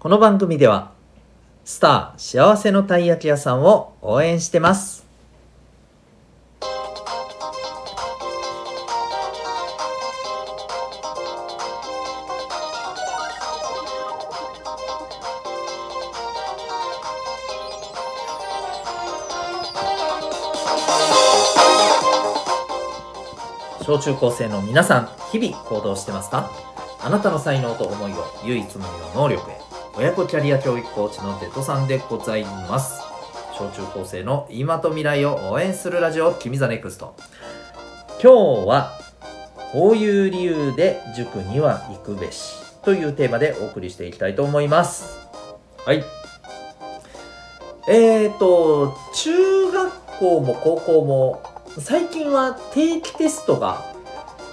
この番組ではスター幸せのたい焼き屋さんを応援してます。小中高生の皆さん日々行動してますか？あなたの才能と思いを唯一無二の能力へ。親子キャリア教育コーチのデトさんでございます。小中高生の今と未来を応援するラジオ君 the NEXT。今日はこういう理由で塾には行くべしというテーマでお送りしていきたいと思います。はい。えーと中学校も高校も最近は定期テストが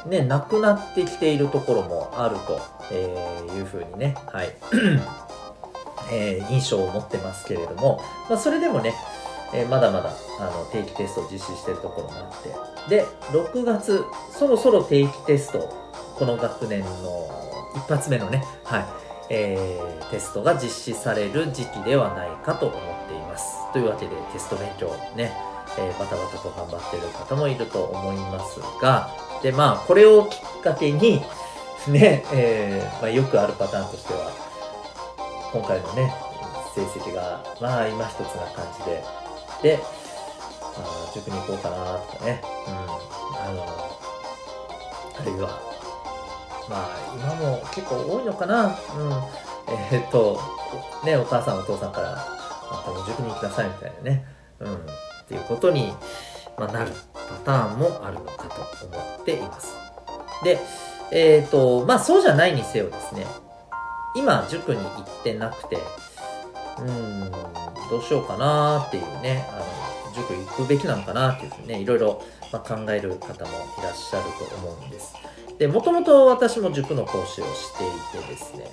ね、なくなってきているところもあると、えー、いうふうにね、はい。えー、印象を持ってますけれども、まあ、それでもね、えー、まだまだあの定期テストを実施しているところもあって、で、6月、そろそろ定期テスト、この学年の一発目のね、はい、えー、テストが実施される時期ではないかと思っています。というわけでテスト勉強ね、えー、バタバタと頑張っている方もいると思いますが、で、まあ、これをきっかけに、ね、えー、まあ、よくあるパターンとしては、今回のね、成績が、まあ、今一つな感じで、で、まあ、塾に行こうかなとかね、うん、あの、あるいは、まあ、今も結構多いのかな、うん、えー、っと、ね、お母さんお父さんから、まあ、多分塾に行きなさいみたいなね、うん、っていうことに、まあ、なるパターンもあるのかと思っています。で、えっ、と、まあそうじゃないにせよですね、今塾に行ってなくて、うん、どうしようかなっていうね、あの、塾行くべきなのかなっていうふうにね、いろいろ、ま考える方もいらっしゃると思うんです。で、もともと私も塾の講師をしていてですね、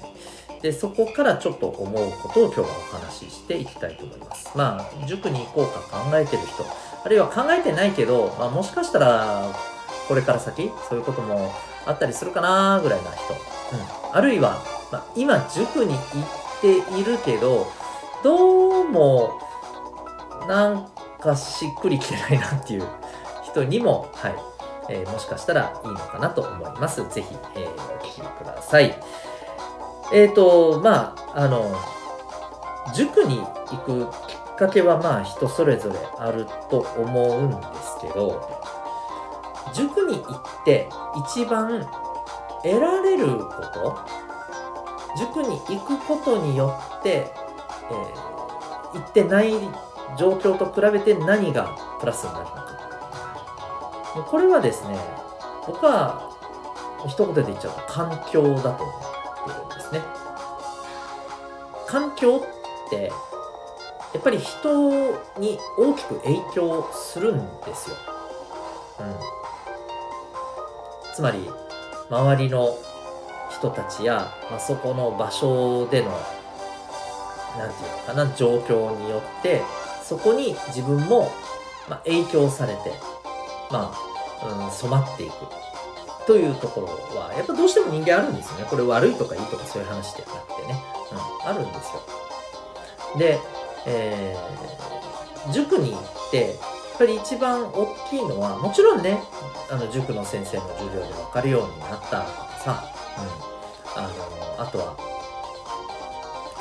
で、そこからちょっと思うことを今日はお話ししていきたいと思います。まあ、塾に行こうか考えてる人、あるいは考えてないけど、まあ、もしかしたら、これから先、そういうこともあったりするかなぐらいな人。うん。あるいは、まあ、今、塾に行っているけど、どうも、なんかしっくりきてないなっていう人にも、はい、えー、もしかしたらいいのかなと思います。ぜひ、えー、お聞きください。えっ、ー、と、まあ、あの、塾に行くきっかけはまあ人それぞれあると思うんですけど、塾に行って一番得られること、塾に行くことによって、えー、行ってない状況と比べて何がプラスになるのか。これはですね、僕は一言で言っちゃうと環境だと思ってるんですね。環境ってやっぱり人に大きく影響するんですよ。うん。つまり、周りの人たちや、まあ、そこの場所での、なんていうのかな、状況によって、そこに自分も、ま、影響されて、まあ、うん、染まっていく。というところは、やっぱどうしても人間あるんですよね。これ悪いとかいいとかそういう話ではなくてね。うん、あるんですよ。で、えー、塾に行って、ぱり一番大きいのは、もちろんね、あの、塾の先生の授業で分かるようになったとかさ、うん、あの、あとは、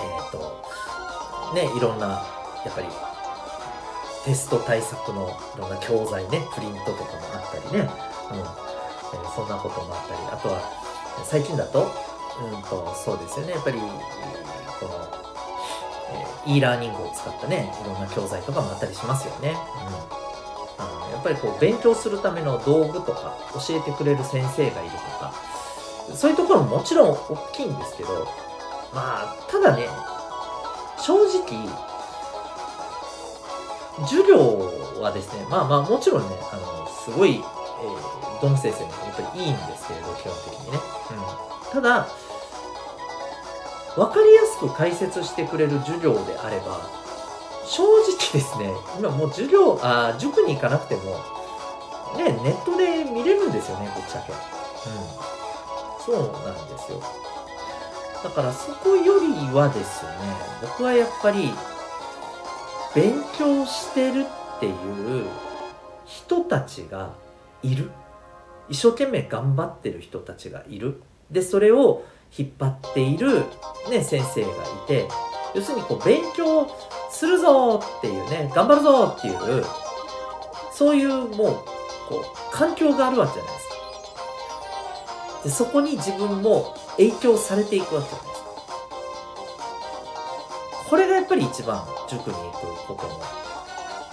えっ、ー、と、ね、いろんな、やっぱり、テスト対策のいろんな教材ね、プリントとかもあったりね、うん、えー、そんなこともあったり、あとは、最近だと、うんと、そうですよね、やっぱり、この、e ラーニングを使ったね、いろんな教材とかもあったりしますよね。うん。あのやっぱりこう、勉強するための道具とか、教えてくれる先生がいるとか、そういうところももちろん大きいんですけど、まあ、ただね、正直、授業はですね、まあまあもちろんね、あの、すごい、えー、ドン先生もやっぱりいいんですけれど、基本的にね。うん。ただ、分かりやすく解説してくれる授業であれば、正直ですね、今もう授業、あ塾に行かなくても、ね、ネットで見れるんですよね、ぶっちゃけ。うん。そうなんですよ。だからそこよりはですね僕はやっぱり勉強してるっていう人たちがいる一生懸命頑張ってる人たちがいるでそれを引っ張っている、ね、先生がいて要するにこう勉強するぞっていうね頑張るぞっていうそういうもうこう環境があるわけじゃないですか。でそこに自分も影響されていくわけじゃないですか。これがやっぱり一番塾に行くこ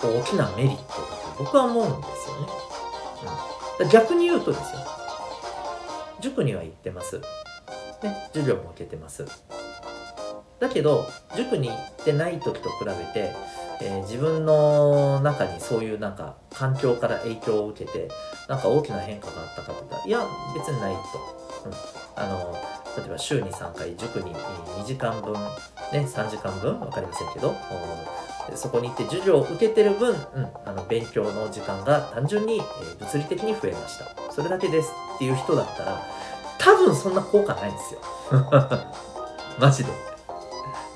との大きなメリットだと僕は思うんですよね、うん、逆に言うとですよ。塾には行ってます。ね、授業も受けてます。だけど塾に行ってない時と比べて、えー、自分の中にそういうなんか環境から影響を受けてなんか大きな変化があったかとかいや別にないと、うん、あの例えば週に3回塾に2時間分ね3時間分分かりませんけどそこに行って授業を受けてる分、うん、あの勉強の時間が単純に、えー、物理的に増えました。それだけです。っていう人だったら多分そんな効果ないんですよ。マジで。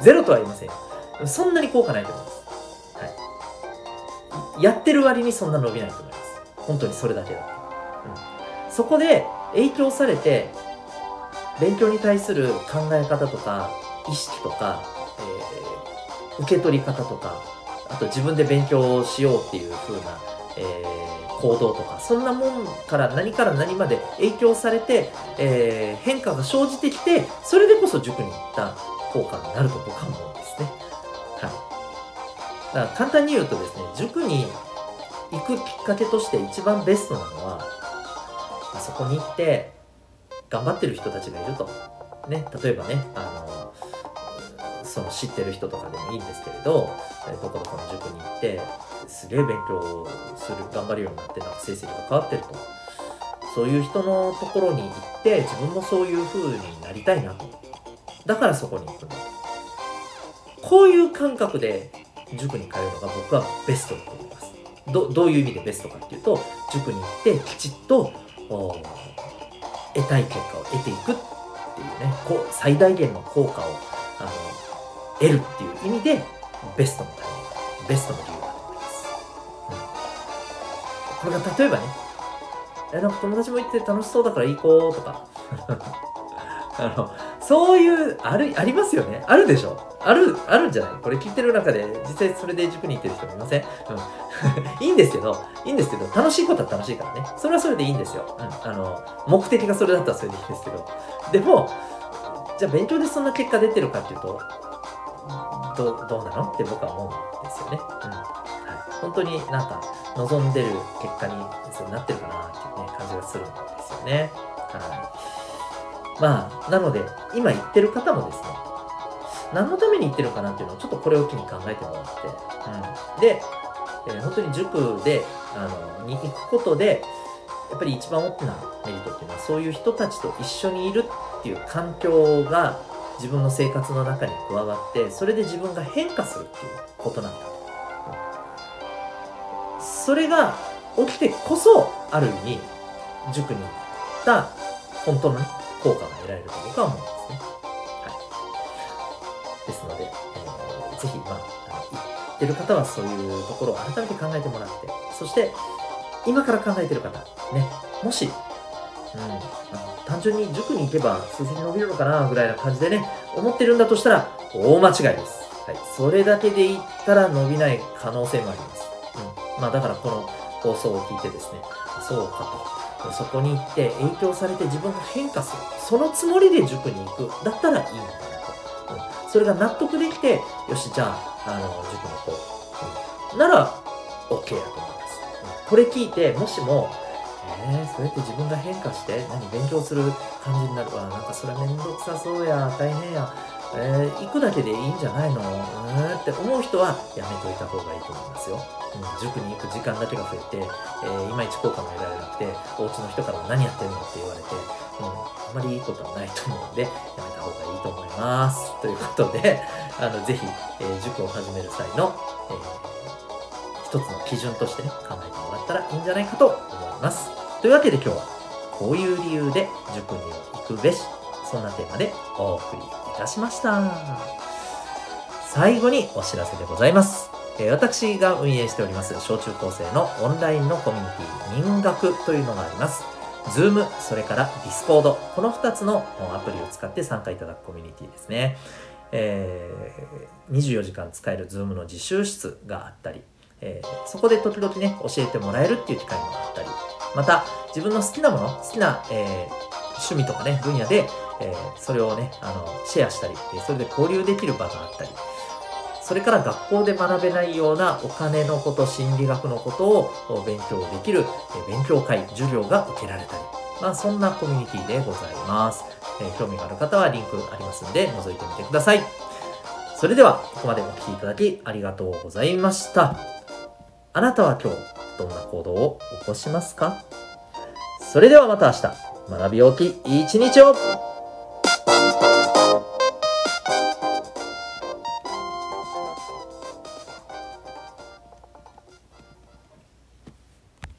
ゼロとは言いませんそんなに効果ないと思います、はい、やってる割にそんな伸びないと思います。本当にそれだけだと、うん、そこで影響されて勉強に対する考え方とか意識とか、えー、受け取り方とかあと自分で勉強しようっていう風な、えー、行動とかそんなもんから何から何まで影響されて、えー、変化が生じてきてそれでこそ塾に行った。効果になると僕は思うんですね。はい。だから簡単に言うとですね塾に行くきっかけとして一番ベストなのはあそこに行って頑張ってる人たちがいると。ね、例えばね、あのその知ってる人とかでもいいんですけれど、どこどこの塾に行ってすげえ勉強する頑張るようになってなんか成績が変わってるとそういう人のところに行って自分もそういう風になりたいなとだからそこに行くの。こういう感覚で塾に通うのが僕はベストだと思います。どどういう意味でベストかっていうと塾に行ってきちっと得たい結果を得ていくっていうねこう最大限の効果をあの得るっていう意味でベストのタイミングベストの理由だと思います、うん、これが例えばねえなんか友達も行って楽しそうだから行こうとか。あのそういうあるありますよね。あるでしょ。あるあるんじゃない？これ聞いてる中で実際それで塾に行ってる人もいません、うん、いいんですけどいいんですけど楽しいことは楽しいからね。それはそれでいいんですよ、うん、あの目的がそれだったらそれでいいんですけど。でもじゃあ勉強でそんな結果出てるかっていうとどどうなの？って僕は思うんですよね、うん。はい、本当になんか望んでる結果にそうなってるかなっていうね感じがするんですよね。はい。まあ、なので、今言ってる方もですね、何のために言ってるかなっていうのをちょっとこれを機に考えてもらって、うん、で、えー、本当に塾で、あの、に行くことで、やっぱり一番大きなメリットっていうのは、そういう人たちと一緒にいるっていう環境が自分の生活の中に加わって、それで自分が変化するっていうことなんだ。うん、それが起きてこそ、ある意味、塾に行った本当のね、効果が得られると僕は思うんですね。はい。ですので、えー、ぜひ、まあ、あの言ってる方はそういうところを改めて考えてもらって、そして、今から考えてる方、ね、もし、うん、あの単純に塾に行けば成績伸びるのかなぐらいな感じでね、思ってるんだとしたら、大間違いです。はい。それだけで言ったら伸びない可能性もあります。うん。まあ、だからこの放送を聞いてですね、そうかと。そこに行って影響されて自分が変化する。そのつもりで塾に行く。だったらいいのかなと、うん、それが納得できてよしじゃああの塾に行こう、うん、なら OK やと思います、うん、これ聞いてもしもえー、それって自分が変化して何勉強する感じになる。わなんかそれめんどくさそうや。大変や。えー、行くだけでいいんじゃないの？うーんって思う人はやめといた方がいいと思いますよ。うん、塾に行く時間だけが増えて、えー、いまいち効果も得られなくて、お家の人からも何やってんのって言われて、うん、あまりいいことはないと思うので、やめた方がいいと思います。ということで、あの、ぜひ、えー、塾を始める際の、えー、一つの基準としてね、考えてもらったらいいんじゃないかと思います。というわけで今日は、こういう理由で塾に行くべし、そんなテーマでお送りたしました。最後にお知らせでございます。え私が運営しております小中高生のオンラインのコミュニティ民学というのがあります。Zoom それから Discord この2つのアプリを使って参加いただくコミュニティですね、えー、24時間使える Zoom の自習室があったり、えー、そこで時々ね教えてもらえるっていう機会もあったりまた自分の好きなもの好きな、えー、趣味とかね分野で、えそれをねあのシェアしたりそれで交流できる場があったりそれから学校で学べないようなお金のこと、心理学のことを勉強できる勉強会、授業が受けられたり、まあ、そんなコミュニティでございます。えー、興味がある方はリンクありますんで覗いてみてください。それでは、ここまでお聴きいただきありがとうございました。あなたは今日、どんな行動を起こしますか？それではまた明日、学び大きい一日を。